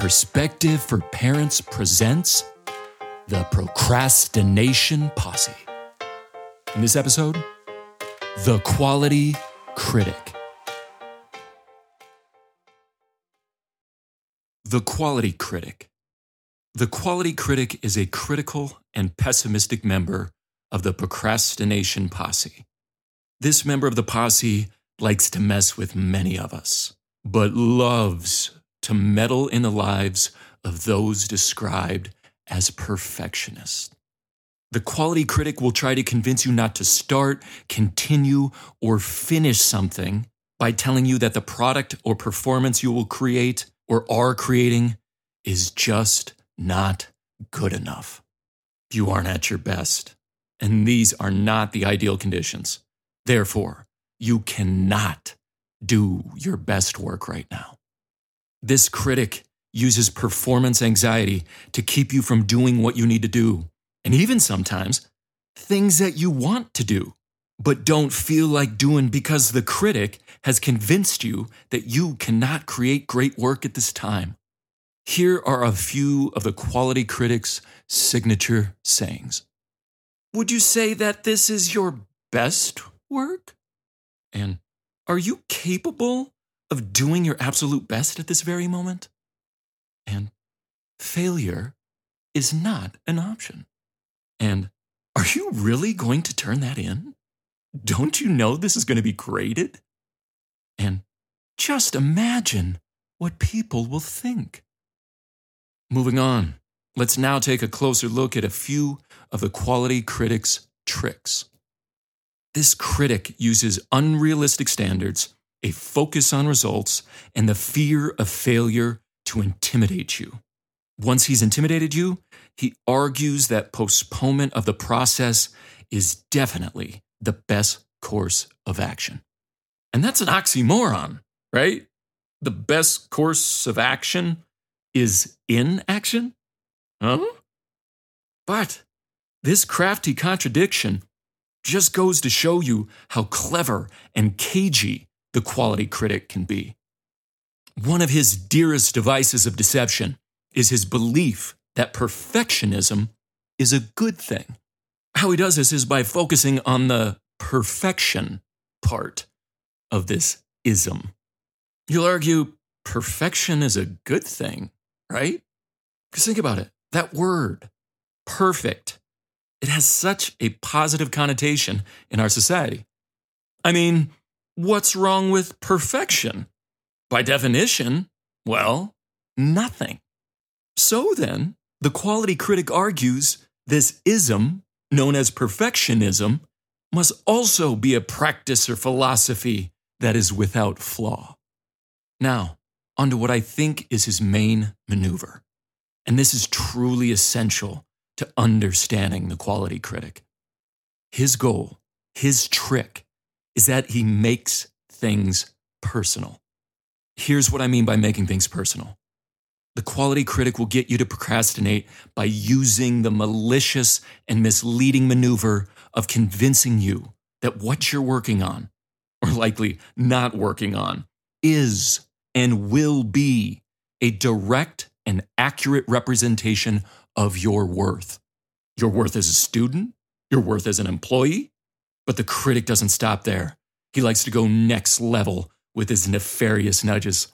Perspective for Parents presents the Procrastination Posse. In this episode, the Quality Critic. The Quality Critic. The Quality Critic is a critical and pessimistic member of the Procrastination Posse. This member of the posse likes to mess with many of us, but loves to meddle in the lives of those described as perfectionists. The quality critic will try to convince you not to start, continue, or finish something by telling you that the product or performance you will create or are creating is just not good enough. You aren't at your best, and these are not the ideal conditions. Therefore, you cannot do your best work right now. This critic uses performance anxiety to keep you from doing what you need to do, and even sometimes things that you want to do, but don't feel like doing because the critic has convinced you that you cannot create great work at this time. Here are a few of the quality critic's signature sayings. Would you say that this is your best work? And are you capable of doing your absolute best at this very moment. And failure is not an option. And are you really going to turn that in? Don't you know this is going to be graded? And just imagine what people will think. Moving on, let's now take a closer look at a few of the quality critics' tricks. This critic uses unrealistic standards a focus on results, and the fear of failure to intimidate you. Once he's intimidated you, he argues that postponement of the process is definitely the best course of action. And that's an oxymoron, right? The best course of action is inaction? Huh? But this crafty contradiction just goes to show you how clever and cagey the quality critic can be. One of his dearest devices of deception is his belief that perfectionism is a good thing. How he does this is by focusing on the perfection part of this ism. You'll argue perfection is a good thing, right? Because think about it that word, perfect, it has such a positive connotation in our society. I mean, What's wrong with perfection? By definition, well, nothing. So then, the quality critic argues this ism, known as perfectionism, must also be a practice or philosophy that is without flaw. Now, onto what I think is his main maneuver. And this is truly essential to understanding the quality critic. His goal, his trick, is that he makes things personal. Here's what I mean by making things personal. The quality critic will get you to procrastinate by using the malicious and misleading maneuver of convincing you that what you're working on, or likely not working on, is and will be a direct and accurate representation of your worth. Your worth as a student, your worth as an employee, but the critic doesn't stop there. He likes to go next level with his nefarious nudges.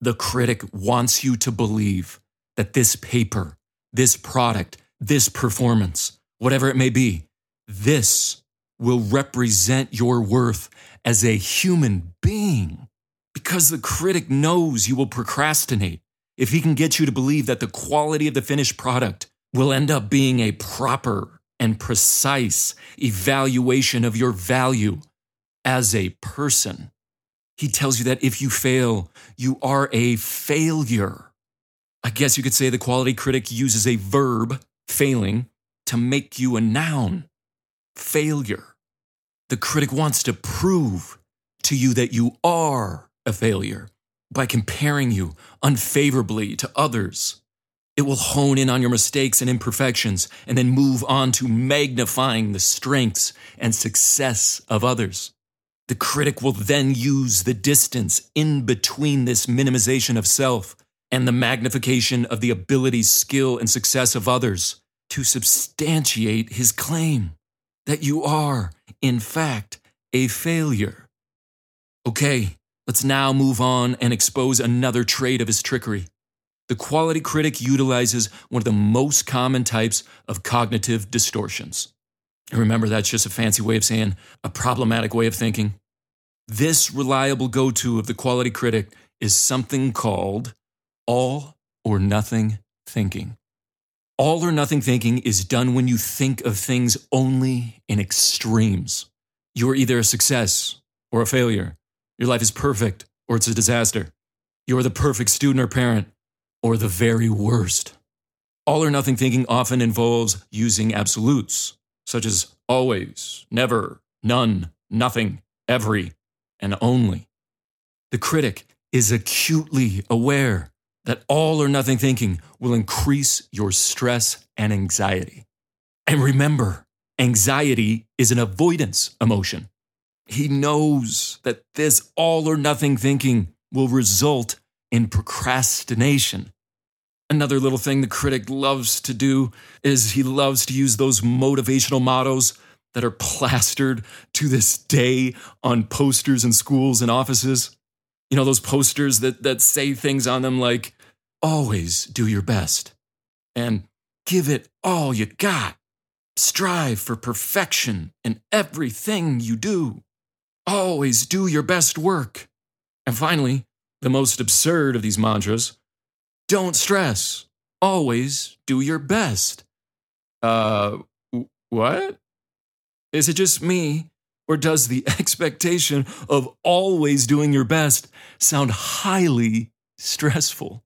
The critic wants you to believe that this paper, this product, this performance, whatever it may be, this will represent your worth as a human being. Because the critic knows you will procrastinate if he can get you to believe that the quality of the finished product will end up being a proper and precise evaluation of your value as a person. He tells you that if you fail, you are a failure. I guess you could say the quality critic uses a verb, failing, to make you a noun, failure. The critic wants to prove to you that you are a failure by comparing you unfavorably to others it will hone in on your mistakes and imperfections and then move on to magnifying the strengths and success of others. The critic will then use the distance in between this minimization of self and the magnification of the abilities, skill, and success of others to substantiate his claim that you are, in fact, a failure. Okay, let's now move on and expose another trait of his trickery. The quality critic utilizes one of the most common types of cognitive distortions. And remember, that's just a fancy way of saying a problematic way of thinking. This reliable go to of the quality critic is something called all or nothing thinking. All or nothing thinking is done when you think of things only in extremes. You are either a success or a failure. Your life is perfect or it's a disaster. You are the perfect student or parent or the very worst. All or nothing thinking often involves using absolutes, such as always, never, none, nothing, every, and only. The critic is acutely aware that all or nothing thinking will increase your stress and anxiety. And remember, anxiety is an avoidance emotion. He knows that this all or nothing thinking will result in procrastination. Another little thing the critic loves to do is he loves to use those motivational mottos that are plastered to this day on posters in schools and offices. You know, those posters that, that say things on them like, always do your best and give it all you got. Strive for perfection in everything you do. Always do your best work. And finally, the most absurd of these mantras don't stress. Always do your best. Uh, what? Is it just me? Or does the expectation of always doing your best sound highly stressful?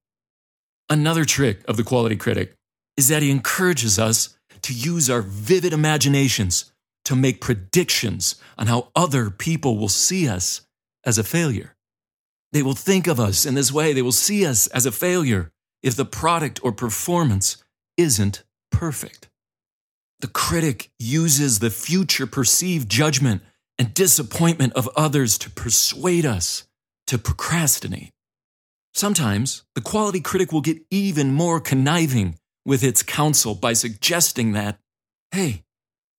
Another trick of the quality critic is that he encourages us to use our vivid imaginations to make predictions on how other people will see us as a failure. They will think of us in this way, they will see us as a failure if the product or performance isn't perfect. The critic uses the future perceived judgment and disappointment of others to persuade us to procrastinate. Sometimes the quality critic will get even more conniving with its counsel by suggesting that, hey,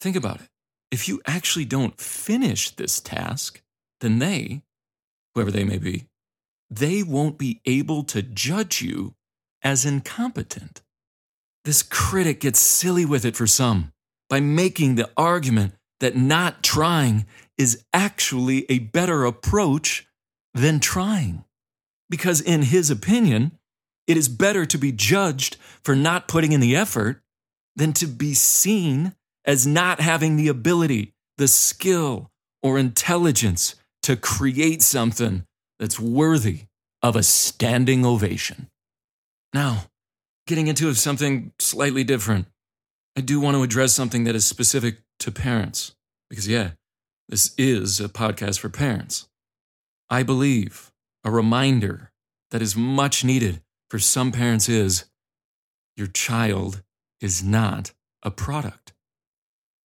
think about it. If you actually don't finish this task, then they, whoever they may be, they won't be able to judge you as incompetent. This critic gets silly with it for some by making the argument that not trying is actually a better approach than trying because, in his opinion, it is better to be judged for not putting in the effort than to be seen as not having the ability, the skill, or intelligence to create something that's worthy of a standing ovation. Now, getting into something slightly different, I do want to address something that is specific to parents, because, yeah, this is a podcast for parents. I believe a reminder that is much needed for some parents is your child is not a product.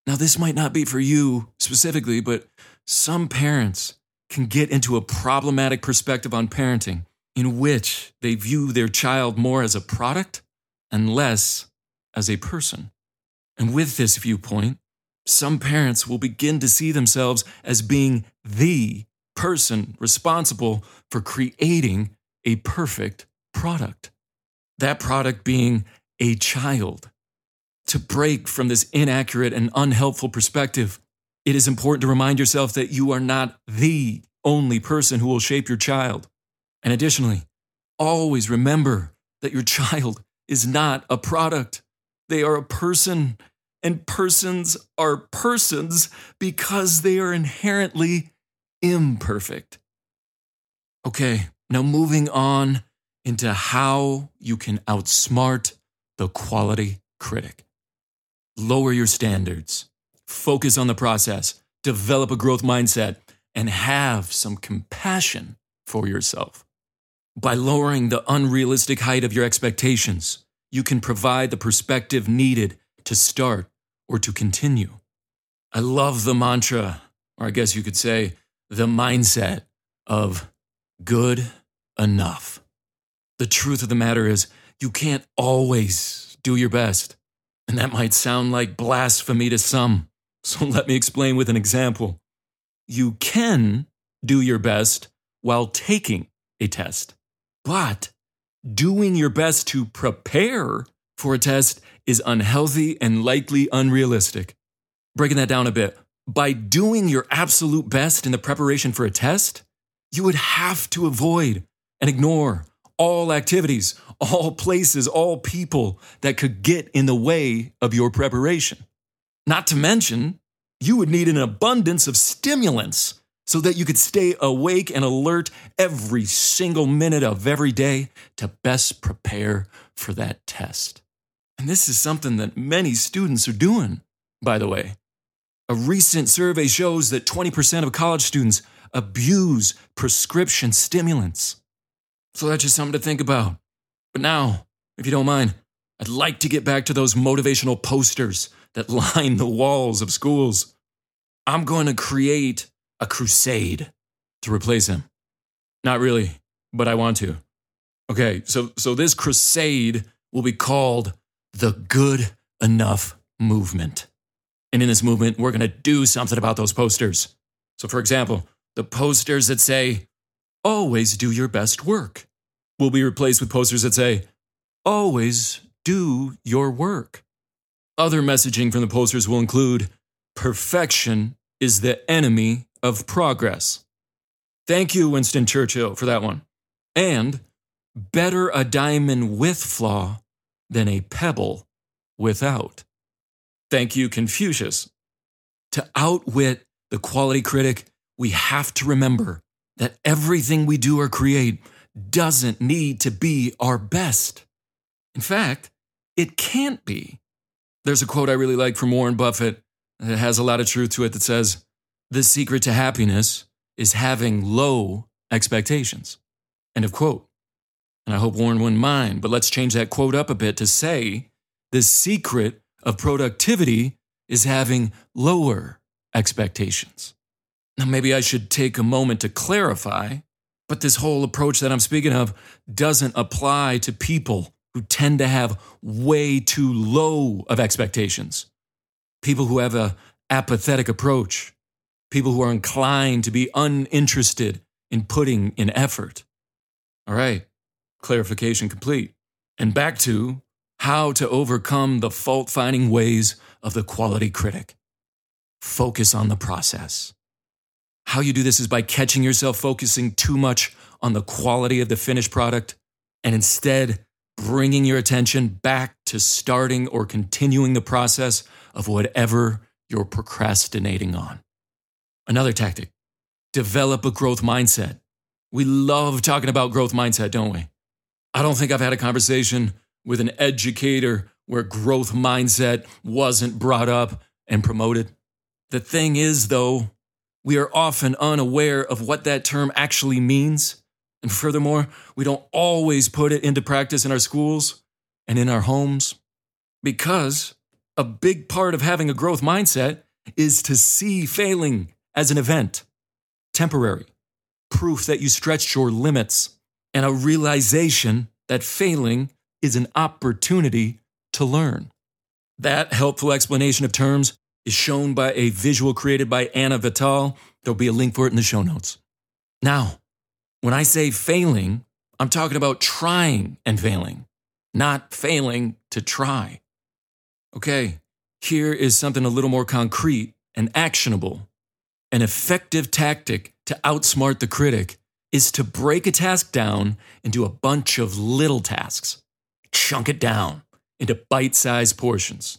Now, this might not be for you specifically, but some parents can get into a problematic perspective on parenting in which they view their child more as a product and less as a person. And with this viewpoint, some parents will begin to see themselves as being the person responsible for creating a perfect product. That product being a child. To break from this inaccurate and unhelpful perspective, it is important to remind yourself that you are not the only person who will shape your child. And additionally, always remember that your child is not a product. They are a person, and persons are persons because they are inherently imperfect. Okay, now moving on into how you can outsmart the quality critic. Lower your standards, focus on the process, develop a growth mindset, and have some compassion for yourself. By lowering the unrealistic height of your expectations, you can provide the perspective needed to start or to continue. I love the mantra, or I guess you could say, the mindset of good enough. The truth of the matter is, you can't always do your best. And that might sound like blasphemy to some. So let me explain with an example. You can do your best while taking a test, but doing your best to prepare for a test is unhealthy and likely unrealistic. Breaking that down a bit, by doing your absolute best in the preparation for a test, you would have to avoid and ignore all activities, all places, all people that could get in the way of your preparation. Not to mention, you would need an abundance of stimulants so that you could stay awake and alert every single minute of every day to best prepare for that test. And this is something that many students are doing, by the way. A recent survey shows that 20% of college students abuse prescription stimulants. So that's just something to think about. But now, if you don't mind, I'd like to get back to those motivational posters that line the walls of schools. I'm going to create a crusade to replace him. Not really, but I want to. Okay, so, so this crusade will be called the Good Enough Movement. And in this movement, we're going to do something about those posters. So, for example, the posters that say, always do your best work, will be replaced with posters that say, always do your work. Other messaging from the posters will include, perfection is the enemy of progress. Thank you, Winston Churchill, for that one. And better a diamond with flaw than a pebble without. Thank you, Confucius. To outwit the quality critic, we have to remember that everything we do or create doesn't need to be our best. In fact, it can't be. There's a quote I really like from Warren Buffett that has a lot of truth to it that says, The secret to happiness is having low expectations. End of quote. And I hope Warren wouldn't mind, but let's change that quote up a bit to say, The secret of productivity is having lower expectations. Now, maybe I should take a moment to clarify, but this whole approach that I'm speaking of doesn't apply to people who tend to have way too low of expectations. People who have a apathetic approach, people who are inclined to be uninterested in putting in effort. All right, clarification complete. And back to how to overcome the fault finding ways of the quality critic. Focus on the process. How you do this is by catching yourself focusing too much on the quality of the finished product and instead bringing your attention back to starting or continuing the process of whatever you're procrastinating on. Another tactic develop a growth mindset. We love talking about growth mindset, don't we? I don't think I've had a conversation with an educator where growth mindset wasn't brought up and promoted. The thing is, though, we are often unaware of what that term actually means. And furthermore, we don't always put it into practice in our schools and in our homes because a big part of having a growth mindset is to see failing as an event, temporary, proof that you stretched your limits, and a realization that failing is an opportunity to learn. That helpful explanation of terms is shown by a visual created by Anna Vital. There'll be a link for it in the show notes. Now, when I say failing, I'm talking about trying and failing, not failing to try. Okay, here is something a little more concrete and actionable. An effective tactic to outsmart the critic is to break a task down into a bunch of little tasks chunk it down into bite sized portions.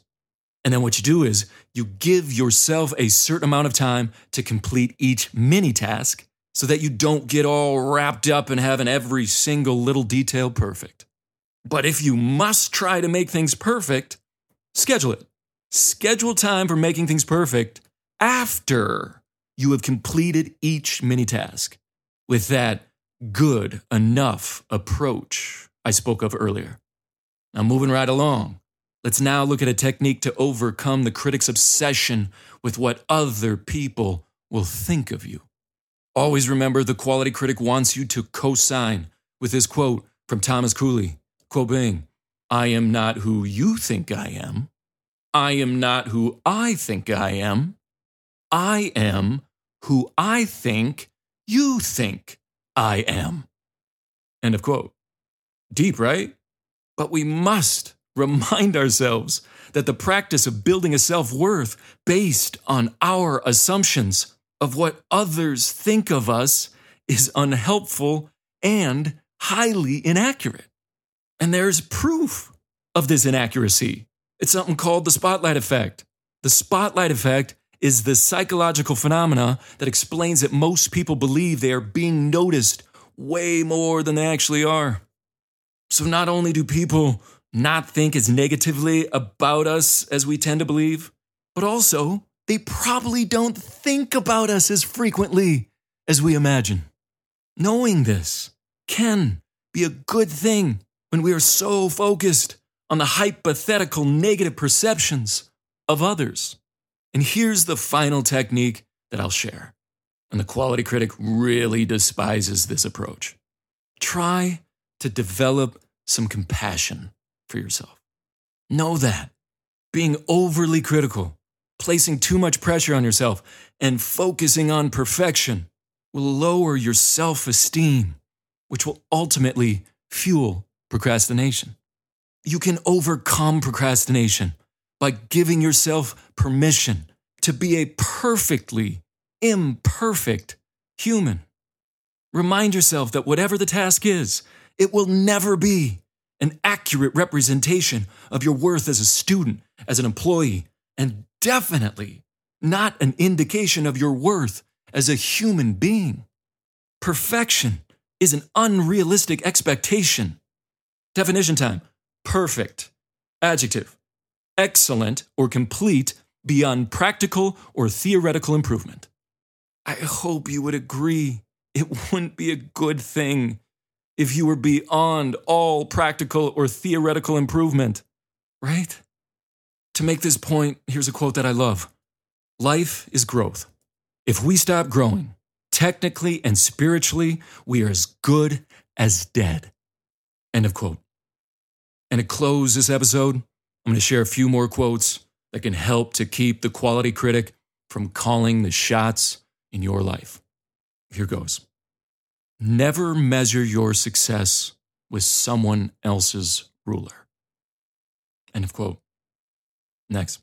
And then what you do is you give yourself a certain amount of time to complete each mini task so that you don't get all wrapped up in having every single little detail perfect. But if you must try to make things perfect, schedule it. Schedule time for making things perfect after you have completed each mini task with that good enough approach I spoke of earlier. Now, moving right along, let's now look at a technique to overcome the critic's obsession with what other people will think of you. Always remember the quality critic wants you to co sign with his quote, From Thomas Cooley, quoting, I am not who you think I am. I am not who I think I am. I am who I think you think I am. End of quote. Deep, right? But we must remind ourselves that the practice of building a self worth based on our assumptions of what others think of us is unhelpful and highly inaccurate. And there's proof of this inaccuracy. It's something called the spotlight effect. The spotlight effect is the psychological phenomena that explains that most people believe they are being noticed way more than they actually are. So, not only do people not think as negatively about us as we tend to believe, but also they probably don't think about us as frequently as we imagine. Knowing this can be a good thing when we are so focused on the hypothetical negative perceptions of others. And here's the final technique that I'll share. And the quality critic really despises this approach. Try to develop some compassion for yourself. Know that being overly critical, placing too much pressure on yourself, and focusing on perfection will lower your self esteem, which will ultimately fuel procrastination. You can overcome procrastination by giving yourself permission to be a perfectly imperfect human. Remind yourself that whatever the task is, it will never be an accurate representation of your worth as a student, as an employee, and definitely not an indication of your worth as a human being. Perfection is an unrealistic expectation. Definition time perfect, adjective, excellent or complete beyond practical or theoretical improvement. I hope you would agree it wouldn't be a good thing if you were beyond all practical or theoretical improvement, right? To make this point, here's a quote that I love Life is growth. If we stop growing, technically and spiritually, we are as good as dead. End of quote. And to close this episode, I'm going to share a few more quotes that can help to keep the quality critic from calling the shots in your life. Here goes. Never measure your success with someone else's ruler. End of quote. Next.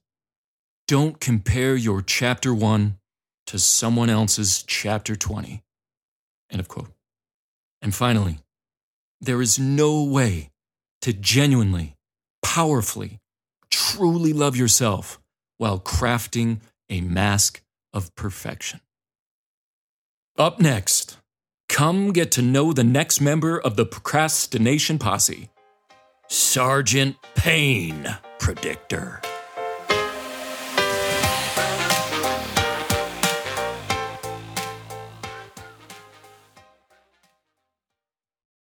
Don't compare your chapter one to someone else's chapter 20. End of quote. And finally, there is no way to genuinely, powerfully, truly love yourself while crafting a mask of perfection. Up next, come get to know the next member of the procrastination posse Sergeant Pain Predictor.